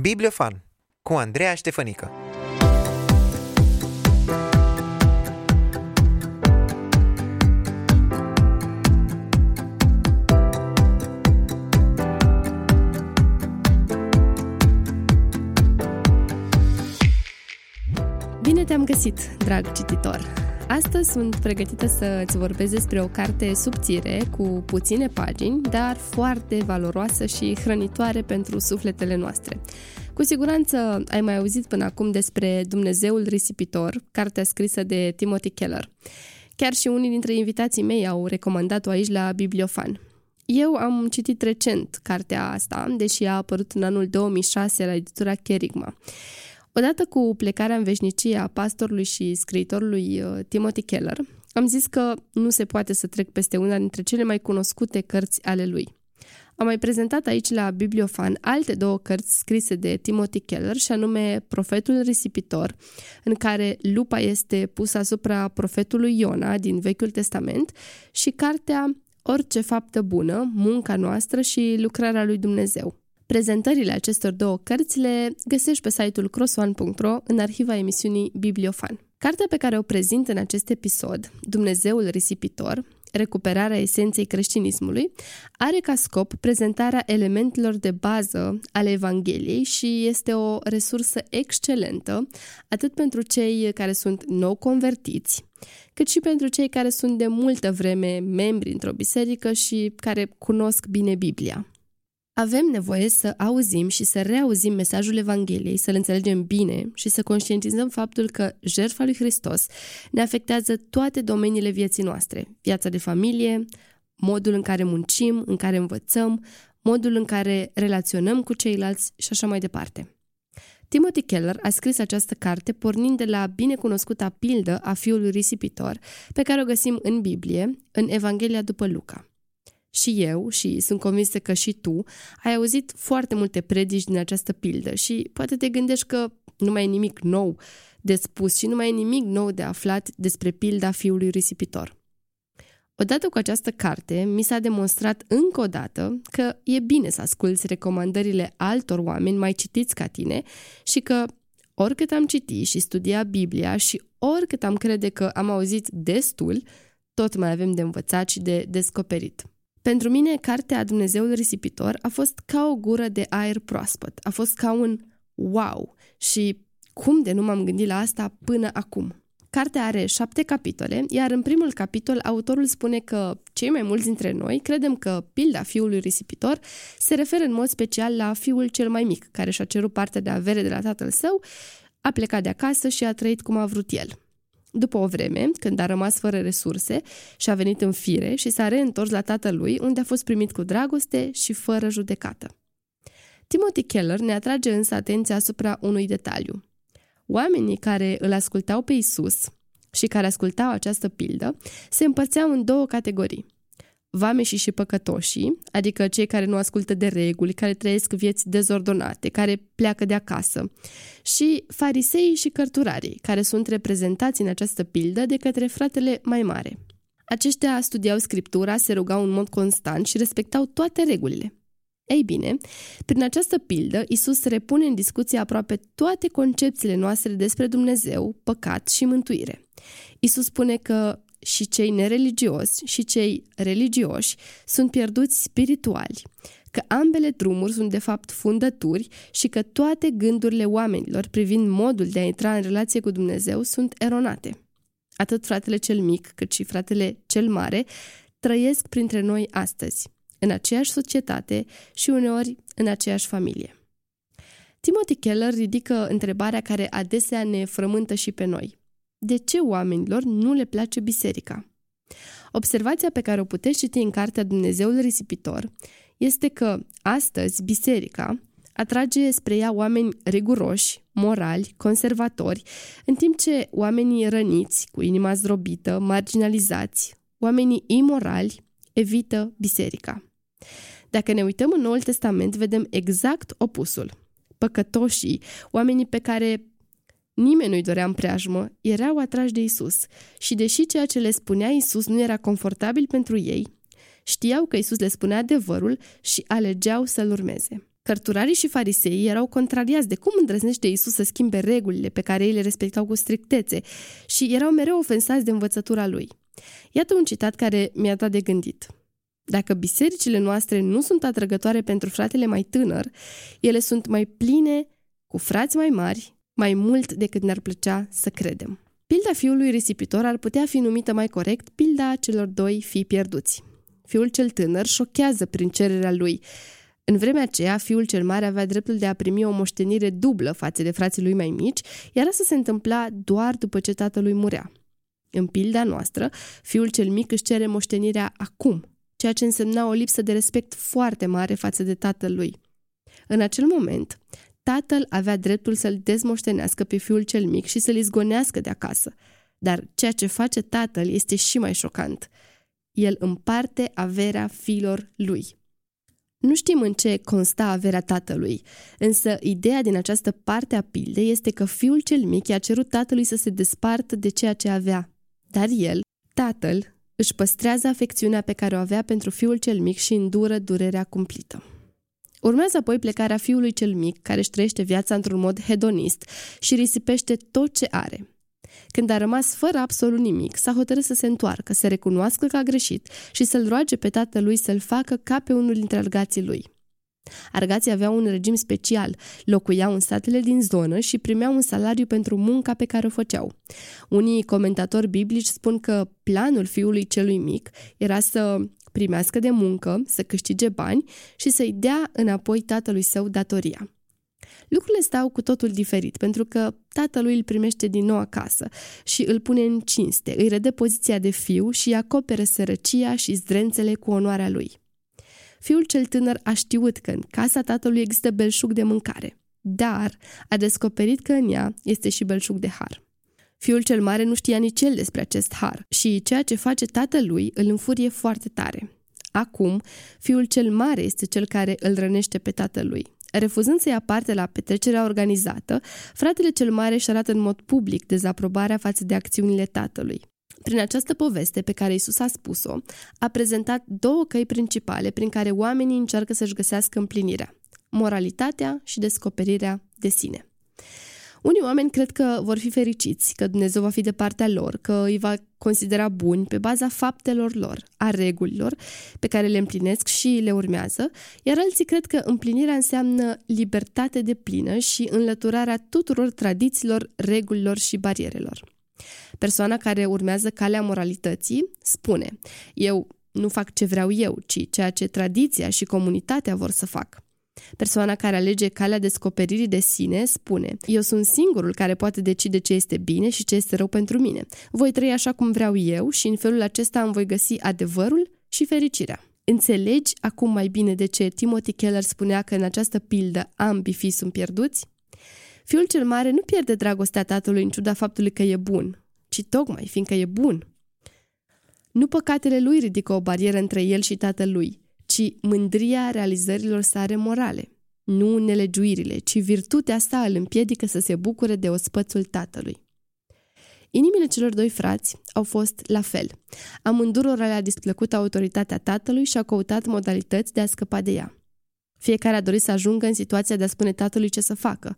Bibliofan cu Andreea Ștefănică Bine te-am găsit, drag cititor! Astăzi sunt pregătită să îți vorbesc despre o carte subțire, cu puține pagini, dar foarte valoroasă și hrănitoare pentru sufletele noastre. Cu siguranță ai mai auzit până acum despre Dumnezeul risipitor, cartea scrisă de Timothy Keller. Chiar și unii dintre invitații mei au recomandat-o aici la Bibliofan. Eu am citit recent cartea asta, deși a apărut în anul 2006 la editura Kerigma. Odată cu plecarea în veșnicie a pastorului și scriitorului uh, Timothy Keller, am zis că nu se poate să trec peste una dintre cele mai cunoscute cărți ale lui. Am mai prezentat aici la Bibliofan alte două cărți scrise de Timothy Keller și anume Profetul Risipitor, în care lupa este pusă asupra profetului Iona din Vechiul Testament și cartea Orice faptă bună, munca noastră și lucrarea lui Dumnezeu. Prezentările acestor două cărți le găsești pe site-ul crossone.ro în arhiva emisiunii Bibliofan. Cartea pe care o prezint în acest episod, Dumnezeul risipitor, recuperarea esenței creștinismului, are ca scop prezentarea elementelor de bază ale Evangheliei și este o resursă excelentă atât pentru cei care sunt nou convertiți, cât și pentru cei care sunt de multă vreme membri într-o biserică și care cunosc bine Biblia. Avem nevoie să auzim și să reauzim mesajul Evangheliei, să-l înțelegem bine și să conștientizăm faptul că jertfa lui Hristos ne afectează toate domeniile vieții noastre, viața de familie, modul în care muncim, în care învățăm, modul în care relaționăm cu ceilalți și așa mai departe. Timothy Keller a scris această carte pornind de la binecunoscuta pildă a fiului risipitor pe care o găsim în Biblie, în Evanghelia după Luca și eu, și sunt convinsă că și tu, ai auzit foarte multe predici din această pildă și poate te gândești că nu mai e nimic nou de spus și nu mai e nimic nou de aflat despre pilda fiului risipitor. Odată cu această carte, mi s-a demonstrat încă o dată că e bine să asculți recomandările altor oameni mai citiți ca tine și că oricât am citit și studiat Biblia și oricât am crede că am auzit destul, tot mai avem de învățat și de descoperit. Pentru mine, cartea Dumnezeul risipitor a fost ca o gură de aer proaspăt, a fost ca un wow și cum de nu m-am gândit la asta până acum. Cartea are șapte capitole, iar în primul capitol autorul spune că cei mai mulți dintre noi credem că pilda fiului risipitor se referă în mod special la fiul cel mai mic, care și-a cerut partea de avere de la tatăl său, a plecat de acasă și a trăit cum a vrut el. După o vreme, când a rămas fără resurse și a venit în fire și s-a reîntors la tatălui, unde a fost primit cu dragoste și fără judecată. Timothy Keller ne atrage însă atenția asupra unui detaliu. Oamenii care îl ascultau pe Isus și care ascultau această pildă se împărțeau în două categorii – vameșii și păcătoșii, adică cei care nu ascultă de reguli, care trăiesc vieți dezordonate, care pleacă de acasă, și fariseii și cărturarii, care sunt reprezentați în această pildă de către fratele mai mare. Aceștia studiau scriptura, se rugau în mod constant și respectau toate regulile. Ei bine, prin această pildă, Isus repune în discuție aproape toate concepțiile noastre despre Dumnezeu, păcat și mântuire. Isus spune că și cei nereligioși și cei religioși sunt pierduți spirituali, că ambele drumuri sunt de fapt fundături și că toate gândurile oamenilor privind modul de a intra în relație cu Dumnezeu sunt eronate. Atât fratele cel mic cât și fratele cel mare trăiesc printre noi astăzi, în aceeași societate și uneori în aceeași familie. Timothy Keller ridică întrebarea care adesea ne frământă și pe noi de ce oamenilor nu le place biserica. Observația pe care o puteți citi în cartea Dumnezeul risipitor este că astăzi biserica atrage spre ea oameni riguroși, morali, conservatori, în timp ce oamenii răniți, cu inima zdrobită, marginalizați, oamenii imorali, evită biserica. Dacă ne uităm în Noul Testament, vedem exact opusul. Păcătoșii, oamenii pe care Nimeni nu-i dorea în preajmă, erau atrași de Isus și deși ceea ce le spunea Isus nu era confortabil pentru ei, știau că Isus le spunea adevărul și alegeau să-l urmeze. Cărturarii și fariseii erau contrariați de cum îndrăznește Isus să schimbe regulile pe care ei le respectau cu strictețe și erau mereu ofensați de învățătura lui. Iată un citat care mi-a dat de gândit. Dacă bisericile noastre nu sunt atrăgătoare pentru fratele mai tânăr, ele sunt mai pline cu frați mai mari, mai mult decât ne-ar plăcea să credem. Pilda fiului risipitor ar putea fi numită mai corect pilda celor doi fii pierduți. Fiul cel tânăr șochează prin cererea lui. În vremea aceea, fiul cel mare avea dreptul de a primi o moștenire dublă față de frații lui mai mici, iar asta se întâmpla doar după ce tatălui murea. În pilda noastră, fiul cel mic își cere moștenirea acum, ceea ce însemna o lipsă de respect foarte mare față de tatăl lui. În acel moment, tatăl avea dreptul să-l dezmoștenească pe fiul cel mic și să-l izgonească de acasă. Dar ceea ce face tatăl este și mai șocant. El împarte averea fiilor lui. Nu știm în ce consta averea tatălui, însă ideea din această parte a pildei este că fiul cel mic i-a cerut tatălui să se despartă de ceea ce avea. Dar el, tatăl, își păstrează afecțiunea pe care o avea pentru fiul cel mic și îndură durerea cumplită. Urmează apoi plecarea fiului cel mic, care își trăiește viața într-un mod hedonist și risipește tot ce are. Când a rămas fără absolut nimic, s-a hotărât să se întoarcă, să recunoască că a greșit și să-l roage pe tatălui să-l facă ca pe unul dintre argații lui. Argații aveau un regim special, locuiau în statele din zonă și primeau un salariu pentru munca pe care o făceau. Unii comentatori biblici spun că planul fiului celui mic era să primească de muncă, să câștige bani și să-i dea înapoi tatălui său datoria. Lucrurile stau cu totul diferit, pentru că tatălui îl primește din nou acasă și îl pune în cinste, îi redă poziția de fiu și îi acoperă sărăcia și zdrențele cu onoarea lui. Fiul cel tânăr a știut că în casa tatălui există belșug de mâncare, dar a descoperit că în ea este și belșug de har. Fiul cel mare nu știa nici el despre acest har și ceea ce face tatălui îl înfurie foarte tare. Acum, fiul cel mare este cel care îl rănește pe tatălui. Refuzând să ia parte la petrecerea organizată, fratele cel mare își arată în mod public dezaprobarea față de acțiunile tatălui. Prin această poveste pe care Isus a spus-o, a prezentat două căi principale prin care oamenii încearcă să-și găsească împlinirea. Moralitatea și descoperirea de sine. Unii oameni cred că vor fi fericiți, că Dumnezeu va fi de partea lor, că îi va considera buni pe baza faptelor lor, a regulilor pe care le împlinesc și le urmează, iar alții cred că împlinirea înseamnă libertate de plină și înlăturarea tuturor tradițiilor, regulilor și barierelor. Persoana care urmează calea moralității spune, eu nu fac ce vreau eu, ci ceea ce tradiția și comunitatea vor să fac. Persoana care alege calea descoperirii de sine spune Eu sunt singurul care poate decide ce este bine și ce este rău pentru mine. Voi trăi așa cum vreau eu și în felul acesta îmi voi găsi adevărul și fericirea. Înțelegi acum mai bine de ce Timothy Keller spunea că în această pildă ambii fii sunt pierduți? Fiul cel mare nu pierde dragostea tatălui în ciuda faptului că e bun, ci tocmai fiindcă e bun. Nu păcatele lui ridică o barieră între el și tatălui, ci mândria realizărilor sale morale. Nu nelegiuirile, ci virtutea sa îl împiedică să se bucure de ospățul tatălui. Inimile celor doi frați au fost la fel. Amândurora le-a displăcut autoritatea tatălui și au căutat modalități de a scăpa de ea. Fiecare a dorit să ajungă în situația de a spune tatălui ce să facă.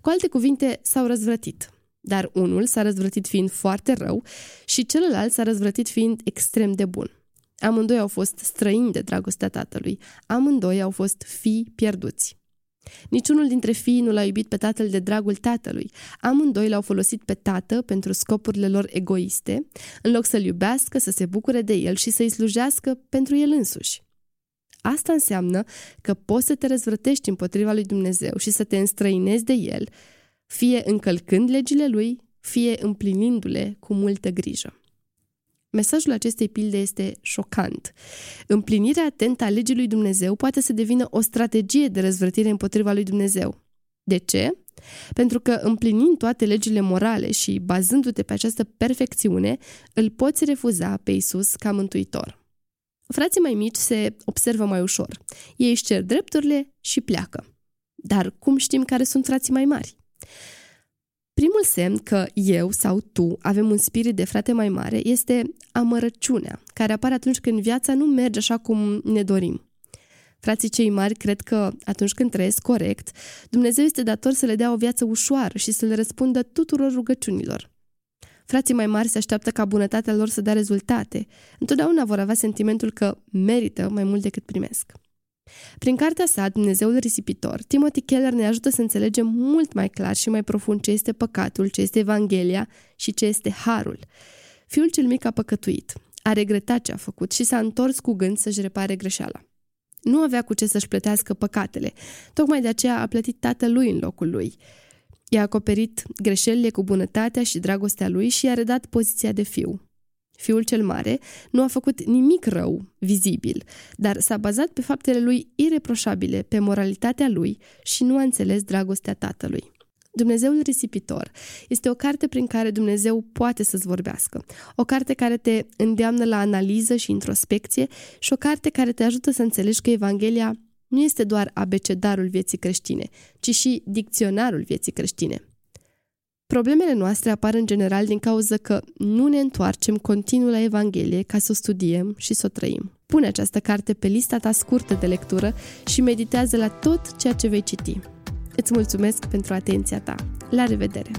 Cu alte cuvinte, s-au răzvrătit. Dar unul s-a răzvrătit fiind foarte rău și celălalt s-a răzvrătit fiind extrem de bun. Amândoi au fost străini de dragostea tatălui. Amândoi au fost fii pierduți. Niciunul dintre fii nu l-a iubit pe tatăl de dragul tatălui. Amândoi l-au folosit pe tată pentru scopurile lor egoiste, în loc să-l iubească, să se bucure de el și să-i slujească pentru el însuși. Asta înseamnă că poți să te răzvrătești împotriva lui Dumnezeu și să te înstrăinezi de el, fie încălcând legile lui, fie împlinindu-le cu multă grijă. Mesajul acestei pilde este șocant. Împlinirea atentă a legii lui Dumnezeu poate să devină o strategie de răzvrătire împotriva lui Dumnezeu. De ce? Pentru că împlinind toate legile morale și bazându-te pe această perfecțiune, îl poți refuza pe Isus ca mântuitor. Frații mai mici se observă mai ușor. Ei își cer drepturile și pleacă. Dar cum știm care sunt frații mai mari? Primul semn că eu sau tu avem un spirit de frate mai mare este amărăciunea, care apare atunci când viața nu merge așa cum ne dorim. Frații cei mari cred că, atunci când trăiesc corect, Dumnezeu este dator să le dea o viață ușoară și să le răspundă tuturor rugăciunilor. Frații mai mari se așteaptă ca bunătatea lor să dea rezultate. Întotdeauna vor avea sentimentul că merită mai mult decât primesc. Prin cartea sa, Dumnezeul risipitor, Timothy Keller ne ajută să înțelegem mult mai clar și mai profund ce este păcatul, ce este Evanghelia și ce este harul. Fiul cel mic a păcătuit, a regretat ce a făcut și s-a întors cu gând să-și repare greșeala. Nu avea cu ce să-și plătească păcatele, tocmai de aceea a plătit tatălui în locul lui. I-a acoperit greșelile cu bunătatea și dragostea lui și i-a redat poziția de fiu. Fiul cel mare nu a făcut nimic rău, vizibil, dar s-a bazat pe faptele lui ireproșabile, pe moralitatea lui și nu a înțeles dragostea tatălui. Dumnezeul risipitor este o carte prin care Dumnezeu poate să-ți vorbească. O carte care te îndeamnă la analiză și introspecție și o carte care te ajută să înțelegi că Evanghelia nu este doar abecedarul vieții creștine, ci și dicționarul vieții creștine. Problemele noastre apar în general din cauza că nu ne întoarcem continuu la Evanghelie ca să o studiem și să o trăim. Pune această carte pe lista ta scurtă de lectură și meditează la tot ceea ce vei citi. Îți mulțumesc pentru atenția ta. La revedere!